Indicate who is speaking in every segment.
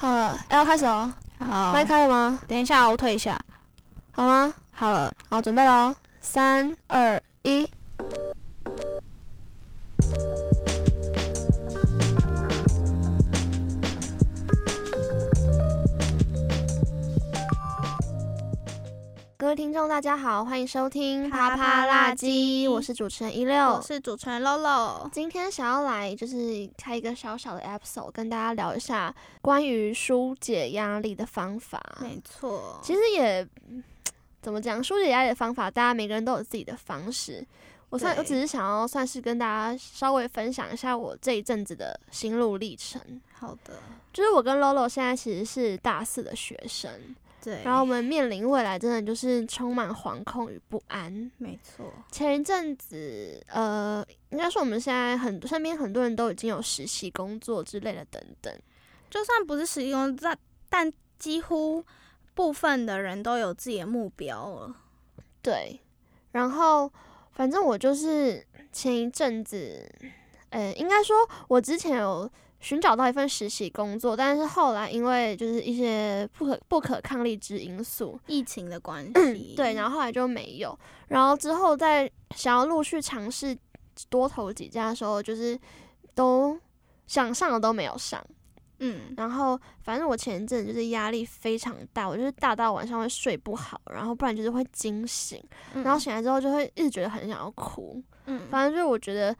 Speaker 1: 好了，要开始哦。
Speaker 2: 好，
Speaker 1: 麦开了吗？
Speaker 2: 等一下，我退一下。
Speaker 1: 好吗？
Speaker 2: 好了，
Speaker 1: 好，准备喽！三、二、一。听众，大家好，欢迎收听
Speaker 2: 啪啪辣鸡
Speaker 1: 我是主持人一六，
Speaker 2: 我是主持人 Lolo。
Speaker 1: 今天想要来就是开一个小小的 episode，跟大家聊一下关于疏解压力的方法。
Speaker 2: 没错，
Speaker 1: 其实也怎么讲，疏解压力的方法，大家每个人都有自己的方式。我算我只是想要算是跟大家稍微分享一下我这一阵子的心路历程。
Speaker 2: 好的，
Speaker 1: 就是我跟 Lolo 现在其实是大四的学生。
Speaker 2: 对，
Speaker 1: 然后我们面临未来，真的就是充满惶恐与不安。
Speaker 2: 没错，
Speaker 1: 前一阵子，呃，应该说我们现在很身边很多人都已经有实习工作之类的等等。
Speaker 2: 就算不是实习工作，但几乎部分的人都有自己的目标了。
Speaker 1: 对，然后反正我就是前一阵子，呃，应该说我之前有。寻找到一份实习工作，但是后来因为就是一些不可不可抗力之因素，
Speaker 2: 疫情的关 系，
Speaker 1: 对，然后后来就没有。然后之后在想要陆续尝试多投几家的时候，就是都想上的都没有上。嗯，然后反正我前一阵就是压力非常大，我就是大到晚上会睡不好，然后不然就是会惊醒，然后醒来之后就会一直觉得很想要哭。嗯，反正就是我觉得。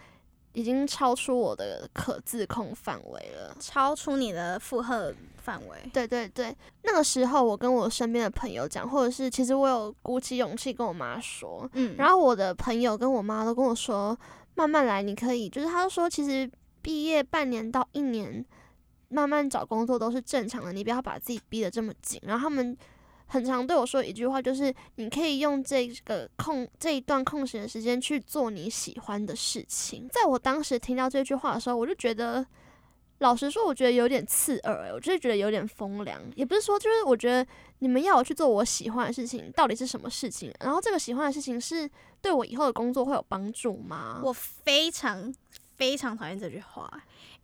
Speaker 1: 已经超出我的可自控范围了，
Speaker 2: 超出你的负荷范围。
Speaker 1: 对对对，那个时候我跟我身边的朋友讲，或者是其实我有鼓起勇气跟我妈说，嗯，然后我的朋友跟我妈都跟我说，慢慢来，你可以，就是他说，其实毕业半年到一年，慢慢找工作都是正常的，你不要把自己逼得这么紧。然后他们。很常对我说一句话，就是你可以用这个空这一段空闲的时间去做你喜欢的事情。在我当时听到这句话的时候，我就觉得，老实说，我觉得有点刺耳，我就是觉得有点风凉。也不是说，就是我觉得你们要我去做我喜欢的事情，到底是什么事情？然后这个喜欢的事情是对我以后的工作会有帮助吗？
Speaker 2: 我非常非常讨厌这句话，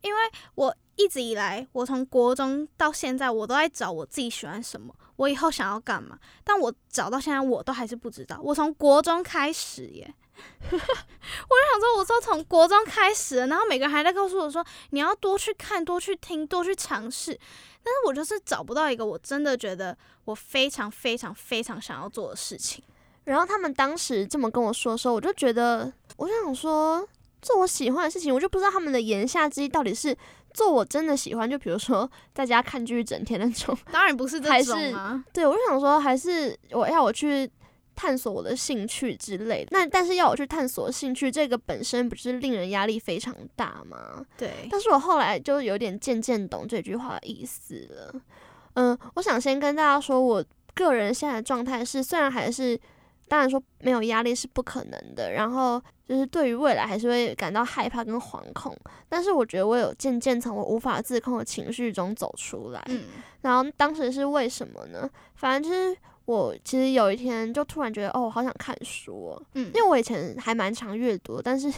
Speaker 2: 因为我一直以来，我从国中到现在，我都在找我自己喜欢什么。我以后想要干嘛？但我找到现在，我都还是不知道。我从国中开始耶，我就想说，我说从国中开始，然后每个人还在告诉我说，你要多去看，多去听，多去尝试。但是我就是找不到一个我真的觉得我非常非常非常想要做的事情。
Speaker 1: 然后他们当时这么跟我说的时候，我就觉得，我就想说，做我喜欢的事情，我就不知道他们的言下之意到底是。做我真的喜欢，就比如说在家看剧一整天那种，
Speaker 2: 当然不是这种啊。
Speaker 1: 对，我就想说，还是我要我去探索我的兴趣之类的。那但是要我去探索兴趣，这个本身不是令人压力非常大吗？
Speaker 2: 对。
Speaker 1: 但是我后来就有点渐渐懂这句话的意思了。嗯，我想先跟大家说，我个人现在的状态是，虽然还是。当然说没有压力是不可能的，然后就是对于未来还是会感到害怕跟惶恐。但是我觉得我有渐渐从我无法自控的情绪中走出来。嗯，然后当时是为什么呢？反正就是我其实有一天就突然觉得，哦，我好想看书。嗯，因为我以前还蛮常阅读，但是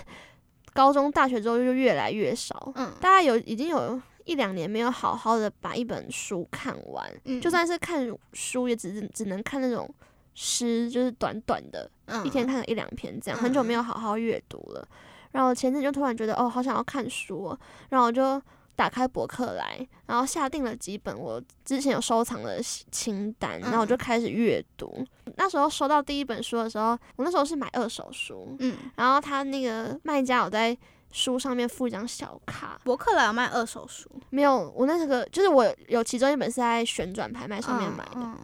Speaker 1: 高中、大学之后就越来越少。嗯，大概有已经有一两年没有好好的把一本书看完。嗯，就算是看书，也只是只能看那种。诗就是短短的，一天看了一两篇这样，很久没有好好阅读了。然后前阵就突然觉得，哦，好想要看书，然后我就打开博客来，然后下定了几本我之前有收藏的清单，然后我就开始阅读。那时候收到第一本书的时候，我那时候是买二手书，嗯，然后他那个卖家有在书上面附一张小卡。
Speaker 2: 博客来有卖二手书？
Speaker 1: 没有，我那个就是我有其中一本是在旋转拍卖上面买的。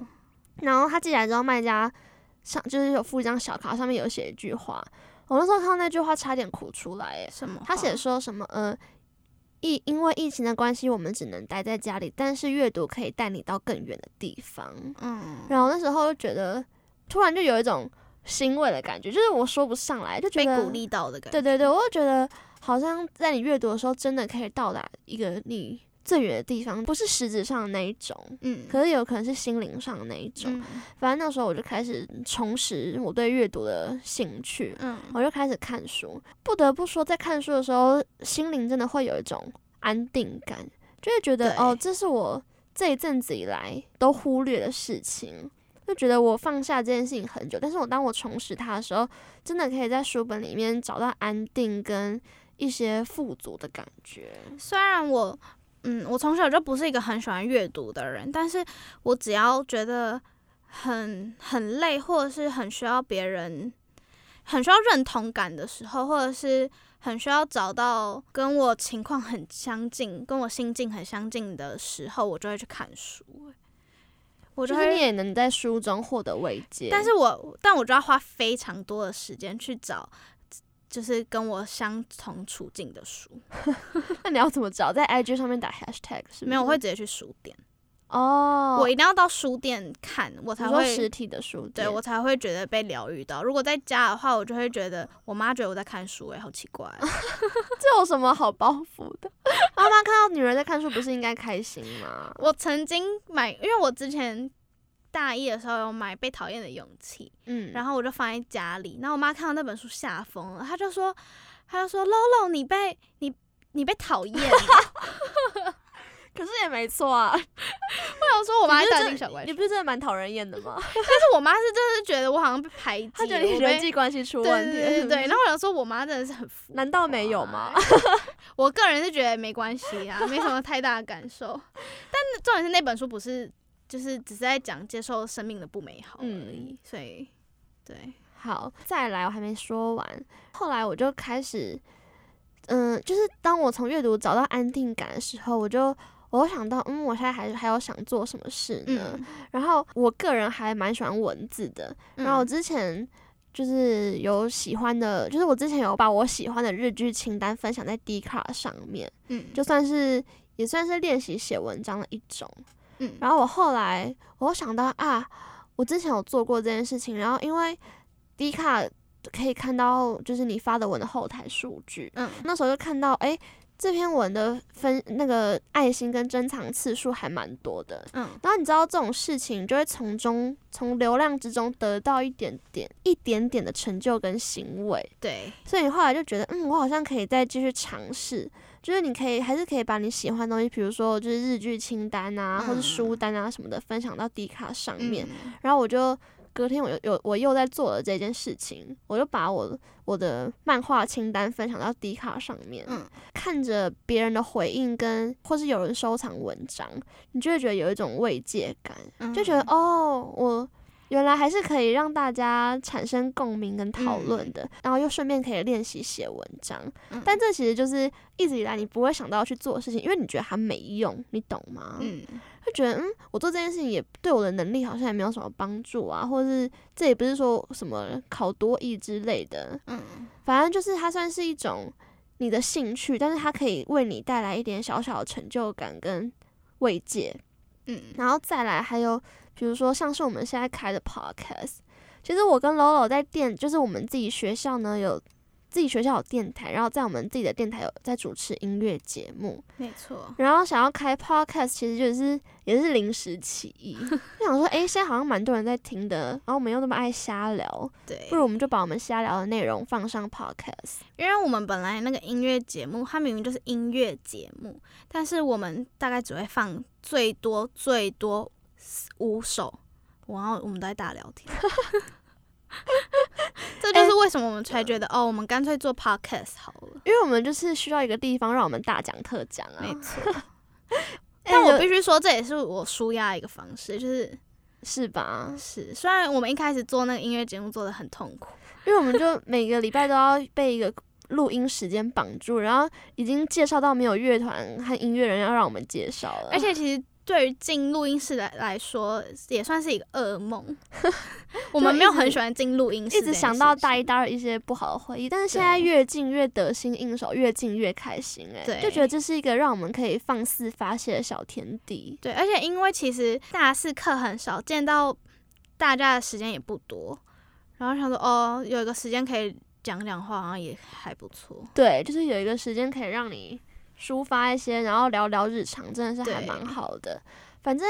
Speaker 1: 然后他寄来之后，卖家上就是有附一张小卡，上面有写一句话。我那时候看到那句话，差点哭出来。
Speaker 2: 什么？
Speaker 1: 他写说什么？呃，疫因为疫情的关系，我们只能待在家里，但是阅读可以带你到更远的地方。嗯。然后那时候就觉得，突然就有一种欣慰的感觉，就是我说不上来，就觉得
Speaker 2: 被鼓励到的感觉。
Speaker 1: 对对对，我就觉得好像在你阅读的时候，真的可以到达一个你。最远的地方不是实质上的那一种，嗯，可是有可能是心灵上的那一种。反正那时候我就开始重拾我对阅读的兴趣，嗯，我就开始看书。不得不说，在看书的时候，心灵真的会有一种安定感，就会觉得哦，这是我这一阵子以来都忽略的事情。就觉得我放下这件事情很久，但是我当我重拾它的时候，真的可以在书本里面找到安定跟一些富足的感觉。
Speaker 2: 虽然我，嗯，我从小就不是一个很喜欢阅读的人，但是我只要觉得很很累，或者是很需要别人，很需要认同感的时候，或者是很需要找到跟我情况很相近、跟我心境很相近的时候，我就会去看书。我觉得
Speaker 1: 你也能在书中获得慰藉，
Speaker 2: 但是我但我就要花非常多的时间去找，就是跟我相同处境的书。
Speaker 1: 那你要怎么找？在 IG 上面打 Hashtag 是？
Speaker 2: 没有，我会直接去书店。
Speaker 1: 哦，
Speaker 2: 我一定要到书店看，我才会
Speaker 1: 实体的书
Speaker 2: 店，对我才会觉得被疗愈到。如果在家的话，我就会觉得我妈觉得我在看书，哎，好奇怪，
Speaker 1: 这有什么好包袱的？妈妈看到女儿在看书，不是应该开心吗？
Speaker 2: 我曾经买，因为我之前大一的时候有买《被讨厌的勇气》，嗯，然后我就放在家里，然后我妈看到那本书吓疯了，她就说，她就说，Lolo，你被你你被讨厌。
Speaker 1: 可是也没错啊，我
Speaker 2: 想说，我妈
Speaker 1: 你不是真的蛮讨人厌的吗？
Speaker 2: 但是我妈是真的是觉得我好像被排挤，
Speaker 1: 她觉得你人际关系出问题，
Speaker 2: 对对对。然后我想说，我妈真的是很，
Speaker 1: 难道没有吗？
Speaker 2: 我个人是觉得没关系啊，没什么太大的感受。但重点是那本书不是，就是只是在讲接受生命的不美好而已。所以，对，
Speaker 1: 好，再来，我还没说完。后来我就开始，嗯，就是当我从阅读找到安定感的时候，我就。我想到，嗯，我现在还还有想做什么事呢？然后我个人还蛮喜欢文字的。然后我之前就是有喜欢的，就是我之前有把我喜欢的日剧清单分享在 D 卡上面，嗯，就算是也算是练习写文章的一种。嗯，然后我后来我想到啊，我之前有做过这件事情。然后因为 D 卡可以看到就是你发的文的后台数据，嗯，那时候就看到哎。这篇文的分那个爱心跟珍藏次数还蛮多的，嗯，然后你知道这种事情就会从中从流量之中得到一点点一点点的成就跟欣慰，
Speaker 2: 对，
Speaker 1: 所以你后来就觉得，嗯，我好像可以再继续尝试，就是你可以还是可以把你喜欢的东西，比如说就是日剧清单啊，或者书单啊什么的分享到 D 卡上面，然后我就。隔天我又有我又在做了这件事情，我就把我我的漫画清单分享到 D 卡上面，看着别人的回应跟或是有人收藏文章，你就会觉得有一种慰藉感，就觉得。哦，我原来还是可以让大家产生共鸣跟讨论的，然后又顺便可以练习写文章，但这其实就是一直以来你不会想到去做的事情，因为你觉得它没用，你懂吗？嗯。会觉得，嗯，我做这件事情也对我的能力好像也没有什么帮助啊，或者是这也不是说什么考多艺之类的，嗯，反正就是它算是一种你的兴趣，但是它可以为你带来一点小小的成就感跟慰藉，嗯，然后再来还有比如说像是我们现在开的 podcast，其实我跟 Lolo 在店，就是我们自己学校呢有。自己学校有电台，然后在我们自己的电台有在主持音乐节目，
Speaker 2: 没错。
Speaker 1: 然后想要开 podcast，其实就是也是临时起意，就想说，哎，现在好像蛮多人在听的，然后我们又那么爱瞎聊，
Speaker 2: 对，
Speaker 1: 不如我们就把我们瞎聊的内容放上 podcast。
Speaker 2: 因为我们本来那个音乐节目，它明明就是音乐节目，但是我们大概只会放最多最多五首，然后我们都在大聊天。这就是为什么我们才觉得哦，我们干脆做 podcast 好了，
Speaker 1: 因为我们就是需要一个地方让我们大讲特讲啊。
Speaker 2: 没错，但我必须说，这也是我舒压一个方式，就是
Speaker 1: 是吧？
Speaker 2: 是，虽然我们一开始做那个音乐节目做的很痛苦，
Speaker 1: 因为我们就每个礼拜都要被一个录音时间绑住，然后已经介绍到没有乐团和音乐人要让我们介绍了，
Speaker 2: 而且其实。对于进录音室来来说，也算是一个噩梦。我们没有很喜欢进录音室，
Speaker 1: 一直想到大一、大二一些不好的回忆。但是现在越进越得心应手，越进越开心。哎，就觉得这是一个让我们可以放肆发泄的小天地。
Speaker 2: 对，而且因为其实大四课很少，见到大家的时间也不多，然后想说哦，有一个时间可以讲讲话，好像也还不错。
Speaker 1: 对，就是有一个时间可以让你。抒发一些，然后聊聊日常，真的是还蛮好的。反正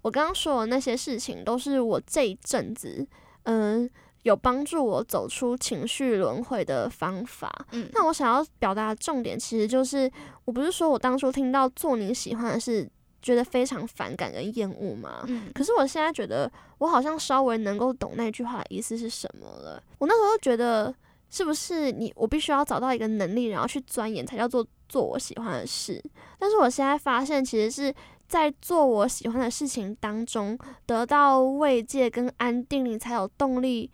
Speaker 1: 我刚刚说的那些事情，都是我这一阵子，嗯，有帮助我走出情绪轮回的方法。嗯，那我想要表达的重点，其实就是，我不是说我当初听到做你喜欢的事觉得非常反感跟厌恶吗？
Speaker 2: 嗯，
Speaker 1: 可是我现在觉得，我好像稍微能够懂那句话的意思是什么了。我那时候觉得，是不是你我必须要找到一个能力，然后去钻研，才叫做做我喜欢的事？但是我现在发现，其实是在做我喜欢的事情当中，得到慰藉跟安定，你才有动力，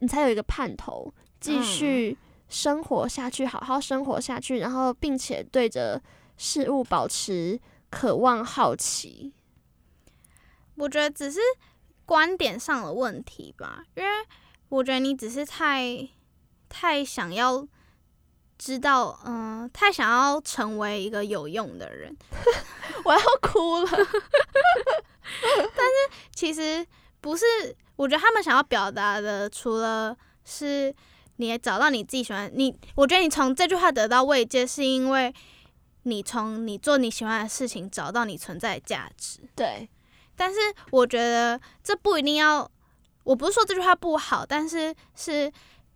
Speaker 1: 你才有一个盼头，继续生活下去，好好生活下去，然后并且对着事物保持渴望、好奇。
Speaker 2: 我觉得只是观点上的问题吧，因为我觉得你只是太太想要知道，嗯、太想要成为一个有用的人。
Speaker 1: 我要哭了。
Speaker 2: 但是其实不是，我觉得他们想要表达的，除了是你找到你自己喜欢你，我觉得你从这句话得到慰藉，是因为你从你做你喜欢的事情找到你存在的价值。
Speaker 1: 对，
Speaker 2: 但是我觉得这不一定要，我不是说这句话不好，但是是，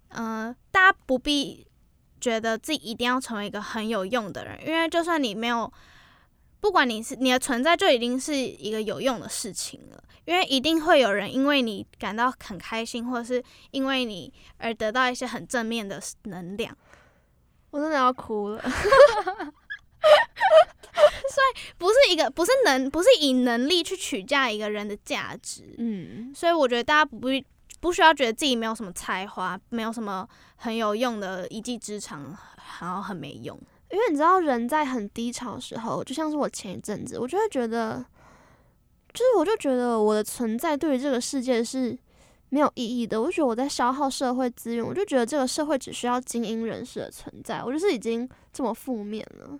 Speaker 2: 嗯、大家不必觉得自己一定要成为一个很有用的人，因为就算你没有，不管你是你的存在就已经是一个有用的事情了，因为一定会有人因为你感到很开心，或者是因为你而得到一些很正面的能量。
Speaker 1: 我真的要哭了。
Speaker 2: 所以不是一个，不是能，不是以能力去取价一个人的价值。
Speaker 1: 嗯，
Speaker 2: 所以我觉得大家不必不需要觉得自己没有什么才华，没有什么很有用的一技之长，然后很没用。
Speaker 1: 因为你知道，人在很低潮的时候，就像是我前一阵子，我就会觉得，就是我就觉得我的存在对于这个世界是没有意义的。我就觉得我在消耗社会资源，我就觉得这个社会只需要精英人士的存在。我就是已经这么负面了。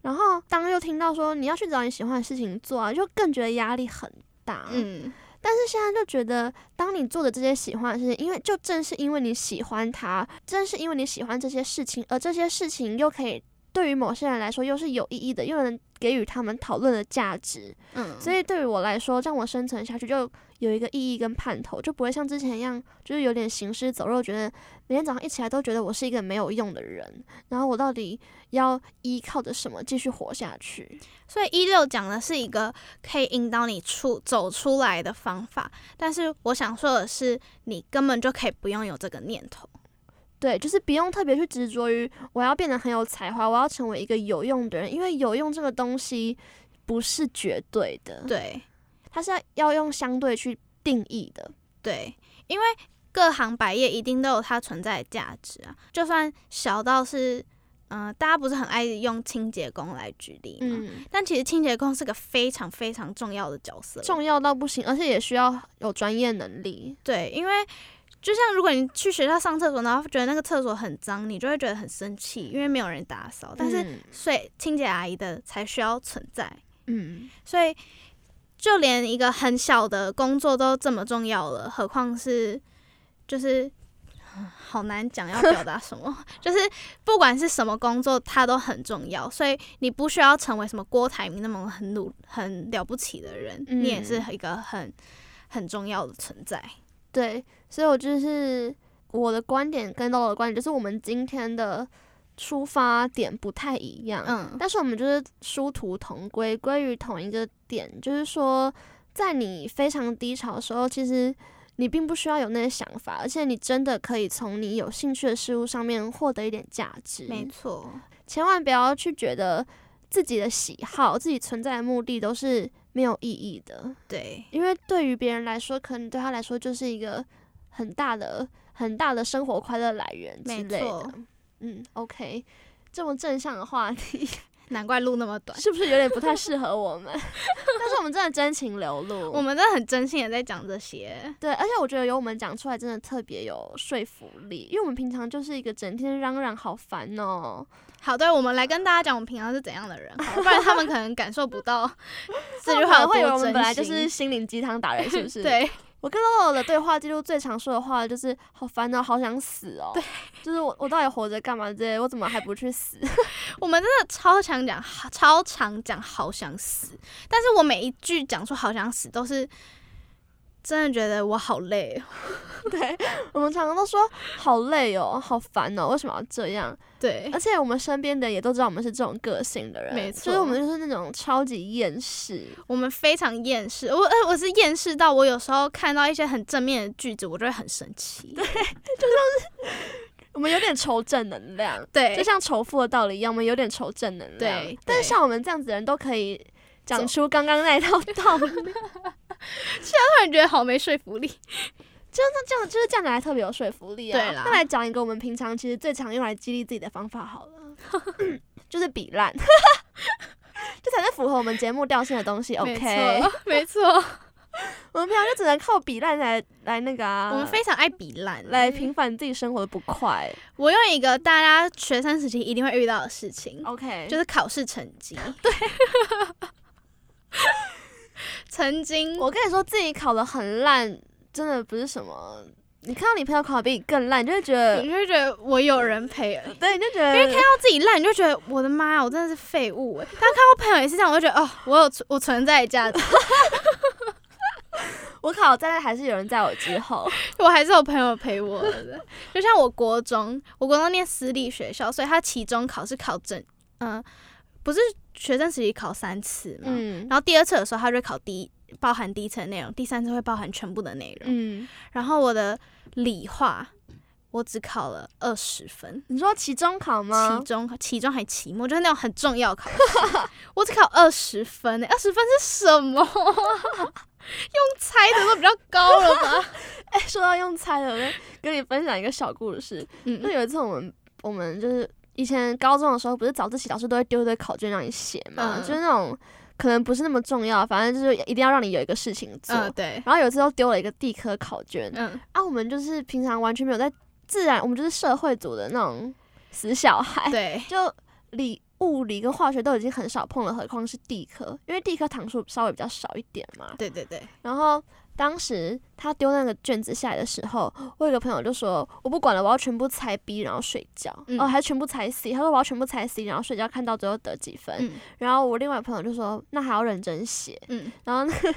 Speaker 1: 然后当又听到说你要去找你喜欢的事情做啊，就更觉得压力很大。
Speaker 2: 嗯，
Speaker 1: 但是现在就觉得，当你做的这些喜欢的事情，因为就正是因为你喜欢它，正是因为你喜欢这些事情，而这些事情又可以对于某些人来说又是有意义的，又能给予他们讨论的价值。
Speaker 2: 嗯，
Speaker 1: 所以对于我来说，让我生存下去就有一个意义跟盼头，就不会像之前一样，就是有点行尸走肉，觉得每天早上一起来都觉得我是一个没有用的人，然后我到底要依靠着什么继续活下去？
Speaker 2: 所以一六讲的是一个可以引导你出走出来的方法，但是我想说的是，你根本就可以不用有这个念头。
Speaker 1: 对，就是不用特别去执着于我要变得很有才华，我要成为一个有用的人，因为有用这个东西不是绝对的，
Speaker 2: 对
Speaker 1: 它是要要用相对去定义的。
Speaker 2: 对，因为各行百业一定都有它存在的价值啊，就算小到是，嗯、大家不是很爱用清洁工来举例嘛？
Speaker 1: 嗯，
Speaker 2: 但其实清洁工是个非常非常重要的角色，
Speaker 1: 重要到不行，而且也需要有专业能力。
Speaker 2: 对，因为就像如果你去学校上厕所，然后觉得那个厕所很脏，你就会觉得很生气，因为没有人打扫。但是
Speaker 1: 嗯
Speaker 2: 所以清洁阿姨的才需要存在，
Speaker 1: 嗯，
Speaker 2: 所以就连一个很小的工作都这么重要了，何况是就是。好难讲要表达什么，就是不管是什么工作，它都很重要，所以你不需要成为什么郭台铭那么很努很了不起的人，你也是
Speaker 1: 嗯
Speaker 2: 一个很很重要的存在。
Speaker 1: 对，所以我就是我的观点跟到我的观点，就是我们今天的出发点不太一样，
Speaker 2: 嗯，
Speaker 1: 但是我们就是殊途同归，归于同一个点，就是说，在你非常低潮的时候，其实你并不需要有那些想法，而且你真的可以从你有兴趣的事物上面获得一点价值。
Speaker 2: 没错，
Speaker 1: 千万不要去觉得自己的喜好、自己存在的目的都是没有意义的，
Speaker 2: 对，
Speaker 1: 因为对于别人来说，可能对他来说就是一个很大的、很大的生活快乐来源之
Speaker 2: 没
Speaker 1: 类
Speaker 2: 错。
Speaker 1: 的。嗯，OK，这么正向的话题。
Speaker 2: 难怪录那么短。
Speaker 1: 是不是有点不太适合我们？但是我们真的真情流露，
Speaker 2: 我们真的很真心的在讲这些，
Speaker 1: 对，而且我觉得由我们讲出来真的特别有说服力，因为我们平常就是一个整天嚷嚷好烦哦、
Speaker 2: 好，对，我们来跟大家讲我们平常是怎样的人，好不然他们可能感受不到 这句话
Speaker 1: 会以为我们本来就是心灵鸡汤达人，是不是？，
Speaker 2: 对，
Speaker 1: 我跟 Lolo 的对话记录最常说的话就是好烦哦、好想死哦、对，就是我我到底活着干嘛之类，我怎么还不去死？
Speaker 2: 我们真的超常讲，超常讲好想死，但是我每一句讲出好想死都是真的觉得我好累哦。
Speaker 1: 对，我们常常都说好累哦，好烦哦，为什么要这样？
Speaker 2: 对
Speaker 1: 而且我们身边的也都知道我们是这种个性的人，
Speaker 2: 没
Speaker 1: 就是我们就是那种超级厌世。
Speaker 2: 我们非常厌世，我呃我是厌世到我有时候看到一些很正面的句子，我就会很生气。对
Speaker 1: 我们有点仇正能量，
Speaker 2: 对
Speaker 1: 就像仇富的道理一样，我们有点仇正能量。
Speaker 2: 对对
Speaker 1: 但是像我们这样子的人都可以讲出刚刚那一套 道理，现在
Speaker 2: 突然觉得好没说服力。
Speaker 1: 那这样就是这样讲还特别有说服力啊。
Speaker 2: 对啦
Speaker 1: 那来讲一个我们平常其实最常用来激励自己的方法好了，就是比烂，这才是符合我们节目调性的东西。OK，
Speaker 2: 错，没错，
Speaker 1: 我们平常就只能靠比烂来来那个啊，
Speaker 2: 我们非常爱比烂。
Speaker 1: 来平反自己生活的不快。
Speaker 2: 我用一个大家学生时期一定会遇到的事情
Speaker 1: ，OK，
Speaker 2: 就是考试成绩。对，曾经
Speaker 1: 我跟你说，自己考的很烂，真的不是什么。你看到你朋友考的比你更烂，你就会觉得，
Speaker 2: 你就会觉得我有人陪，
Speaker 1: 对，你就觉
Speaker 2: 为看，到自己烂，你就觉得我的妈呀，我真的是废物哎。但看到朋友也是这样，我就觉得哦，我有存我存在的价值，
Speaker 1: 我考在还是有人在我之后。
Speaker 2: 我还是有朋友陪我的。就像我国中，我国中念私立学校，所以他期中考是考整，嗯、不是学生时期考三次嘛，
Speaker 1: 嗯
Speaker 2: 然后第二次的时候，他就考第一包含第一层内容，第三次会包含全部的内容。
Speaker 1: 嗯，
Speaker 2: 然后我的理化，我只考了二十分，
Speaker 1: 你说期中考吗
Speaker 2: 期？中期中还期末，就是那种很重要的考试，我只考二十分欸，二十分是什么？用猜的都比较高了吧？
Speaker 1: 哎、说到用猜的，我跟跟你分享一个小故事。就
Speaker 2: 嗯，
Speaker 1: 有一次我们我们就是以前高中的时候，不是早自习老师都会丢一堆考卷让你写嘛，
Speaker 2: 嗯。
Speaker 1: 就是那种可能不是那么重要，反正就是一定要让你有一个事情做。
Speaker 2: 嗯，对，
Speaker 1: 然后有一次又丢了一个地科考卷，
Speaker 2: 嗯，
Speaker 1: 啊，我们就是平常完全没有在自然，我们就是社会组的那种死小孩，
Speaker 2: 对，
Speaker 1: 就理物理跟化学都已经很少碰了，何况是地科，因为地科堂数稍微比较少一点嘛。
Speaker 2: 对对对，
Speaker 1: 然后当时他丢那个卷子下来的时候，我有个朋友就说：“我不管了，我要全部猜 B，然后睡觉。
Speaker 2: 嗯
Speaker 1: 哦，还全部猜 C。他说：“我要全部猜 C，然后睡觉，看到最后得几分。
Speaker 2: 嗯
Speaker 1: 然后我另外朋友就说：“那还要认真写。
Speaker 2: 嗯，”
Speaker 1: 然后那个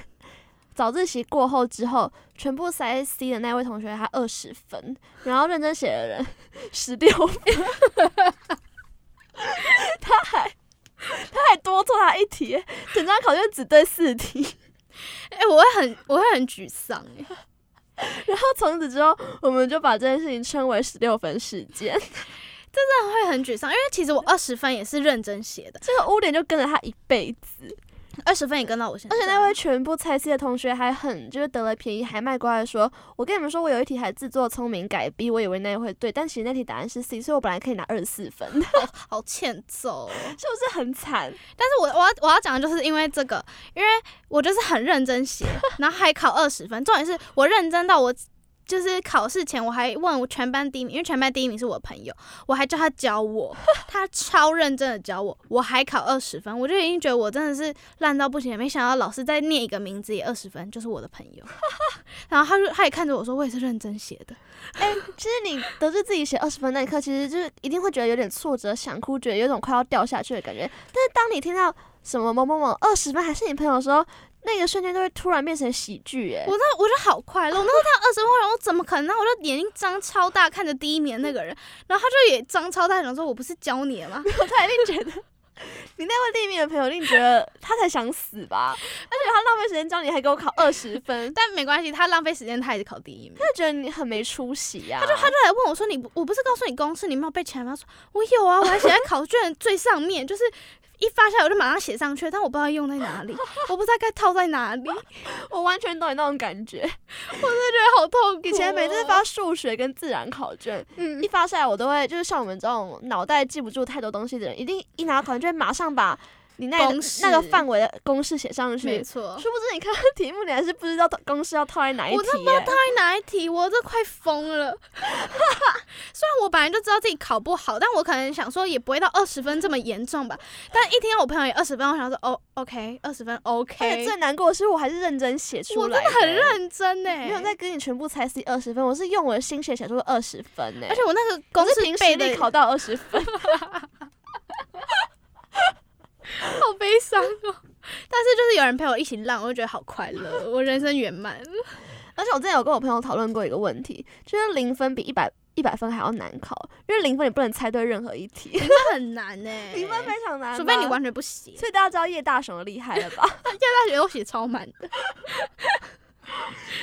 Speaker 1: 早自习过后之后，全部塞 C 的那位同学他二十分，然后认真写的人 十六分，他还他还多错他一题，整张考卷只对四题。
Speaker 2: 哎、我会很我会很沮丧哎，
Speaker 1: 然后从此之后，我们就把这件事情称为十六分事件。
Speaker 2: 会很沮丧，因为其实我二十分也是认真写的，
Speaker 1: 这个污点就跟着他一辈子。
Speaker 2: 二十分也跟到我现在，
Speaker 1: 而且那位全部猜 C 的同学还很就是得了便宜，还卖乖的说：“我跟你们说，我有一题还自作聪明改 B，我以为那会对，但其实那题答案是 C，所以我本来可以拿二十四分，是
Speaker 2: 好欠揍、是。
Speaker 1: 不是很惨？
Speaker 2: 但是我我要我要讲的就是因为这个，因为我就是很认真写，然后还考二十分。重点是我认真到我就是考试前我还问我全班第一名，因为全班第一名是我朋友，我还叫他教我，他超认真的教我，我还考二十分，我就已经觉得我真的是烂到不行，没想到老师再念一个名字也二十分，就是我的朋友。然后他就他也看着我说，我也是认真写的。
Speaker 1: 其实你得知自己写二十分那一刻，其实就是一定会觉得有点挫折、想哭，觉得有种快要掉下去的感觉。但是当你听到什么某某某二十分还是你朋友的时候，那个瞬间就会突然变成喜剧、哎
Speaker 2: 我，那我就好快乐，我那时候看二十分，我怎么可能？然后我就眼睛张超大看着第一名那个人，然后他就也张超大，想说我不是教你了吗？
Speaker 1: 他一定觉得你那位第一名的朋友一定觉得他才想死吧，而且他浪费时间教你，还给我考二十分，
Speaker 2: 但没关系，他浪费时间，他也是考第一名。
Speaker 1: 他就觉得你很没出息呀、啊。
Speaker 2: 他就来问我说：“你我不是告诉你公式，你没有背起来吗？”他说：“我有啊，我还写在考卷最上面，就是一发下来我就马上写上去，但我不知道用在哪里，我不知道该套在哪里，
Speaker 1: 我完全懂你那种感觉。
Speaker 2: 我真的觉得好痛苦。”
Speaker 1: 以前每次发数学跟自然考卷，
Speaker 2: 嗯
Speaker 1: 一发下来，我都会就是像我们这种脑袋记不住太多东西的人，一定一拿到考卷就会马上把你那那个范围的公式写上去。
Speaker 2: 没错，
Speaker 1: 殊不知你看到题目，你还是不知道公式要套在哪一题、
Speaker 2: 我真的不知道套在哪一题，我这快疯了。虽然我本来就知道自己考不好，但我可能想说也不会到二十分这么严重吧。但一听到我朋友也二十分，我想说哦，OK，二十分
Speaker 1: 而且
Speaker 2: OK，
Speaker 1: 最难过的是，我还是认真写出来
Speaker 2: 我真的很认真呢。
Speaker 1: 没有在跟你全部猜 C 二十分，我是用我的心血写出了二十分呢。
Speaker 2: 而且我那个公式背的
Speaker 1: 考到二十分，
Speaker 2: 好悲伤哦。但是就是有人陪我一起浪，我就觉得好快乐，我人生圆满。
Speaker 1: 而且我之前有跟我朋友讨论过一个问题，就是零分比一百一百分还要难考，因为零分你不能猜对任何一题，
Speaker 2: 那很难呢、
Speaker 1: 零分非常难，
Speaker 2: 除非你完全不写，
Speaker 1: 所以大家知道叶大雄的厉害了吧？
Speaker 2: 叶大雄都写超满的。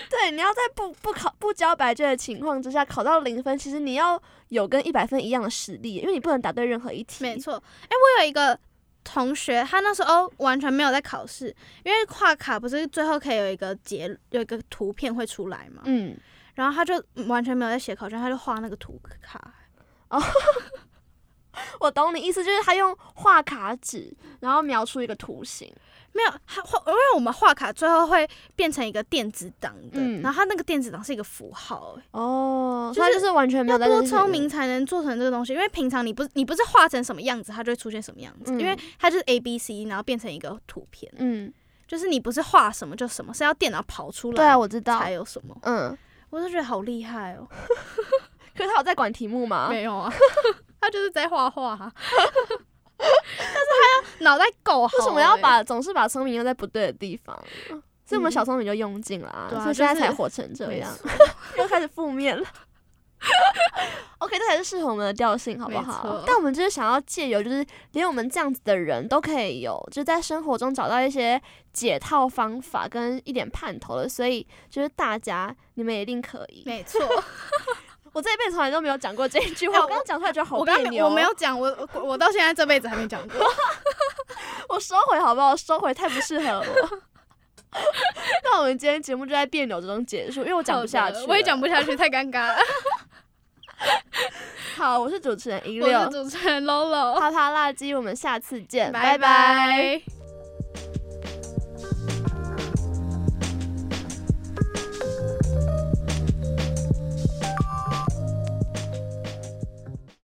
Speaker 1: 对，你要在不不考不交白卷的情况之下考到零分，其实你要有跟一百分一样的实力，因为你不能答对任何一题。
Speaker 2: 没错，哎、我有一个同学，他那时候完全没有在考试，因为画卡不是最后可以有一个结有一个图片会出来嘛，
Speaker 1: 嗯，
Speaker 2: 然后他就完全没有在写考卷，他就画那个图卡。
Speaker 1: 哦 我懂你意思，就是他用画卡纸，然后描出一个图形。
Speaker 2: 没有，他画，因为我们画卡最后会变成一个电子档的，
Speaker 1: 嗯。
Speaker 2: 然后他那个电子档是一个符号、哎
Speaker 1: 哦，
Speaker 2: 就是
Speaker 1: 所以他就是完全没有
Speaker 2: 要多聪明才能做成这个东西，因为平常你不你不是画成什么样子，它就会出现什么样子，
Speaker 1: 嗯。
Speaker 2: 因为它就是 A B C，然后变成一个图片，
Speaker 1: 嗯，
Speaker 2: 就是你不是画什么就什么，是要电脑跑出来
Speaker 1: 对啊，我知道。
Speaker 2: 才。有什么，
Speaker 1: 嗯，
Speaker 2: 我就觉得好厉害哦。
Speaker 1: 可是他有在管题目吗？
Speaker 2: 没有啊，他就是在画画、脑袋够好、
Speaker 1: 为什么要
Speaker 2: 欸
Speaker 1: 把总是把聪明用在不对的地方？所以我们
Speaker 2: 嗯
Speaker 1: 小聪明就用尽了啊，所以现在才活成这
Speaker 2: 没
Speaker 1: 样，
Speaker 2: 错
Speaker 1: 又开始负面了。OK，这才是适合我们的调性，好不好？但我们就是想要借由，就是连我们这样子的人都可以有，就是在生活中找到一些解套方法跟一点盼头的，所以就是大家你们一定可以。
Speaker 2: 没错，
Speaker 1: 我这一辈子从来都没有讲过这一句话，
Speaker 2: 哎
Speaker 1: 我刚刚讲出来觉得好别扭哦。
Speaker 2: 我没有讲，我我我到现在这辈子还没讲过。
Speaker 1: 我收回好不好？收回太不适合我。那我们今天节目就在别扭之中结束，因为我讲不下去。
Speaker 2: 我也讲不下去，太尴尬了。
Speaker 1: 好，我是主持人一
Speaker 2: 我是
Speaker 1: 六，
Speaker 2: 主持人 Lolo，
Speaker 1: 啪啪辣鸡，我们下次见，
Speaker 2: 拜
Speaker 1: 拜
Speaker 2: 拜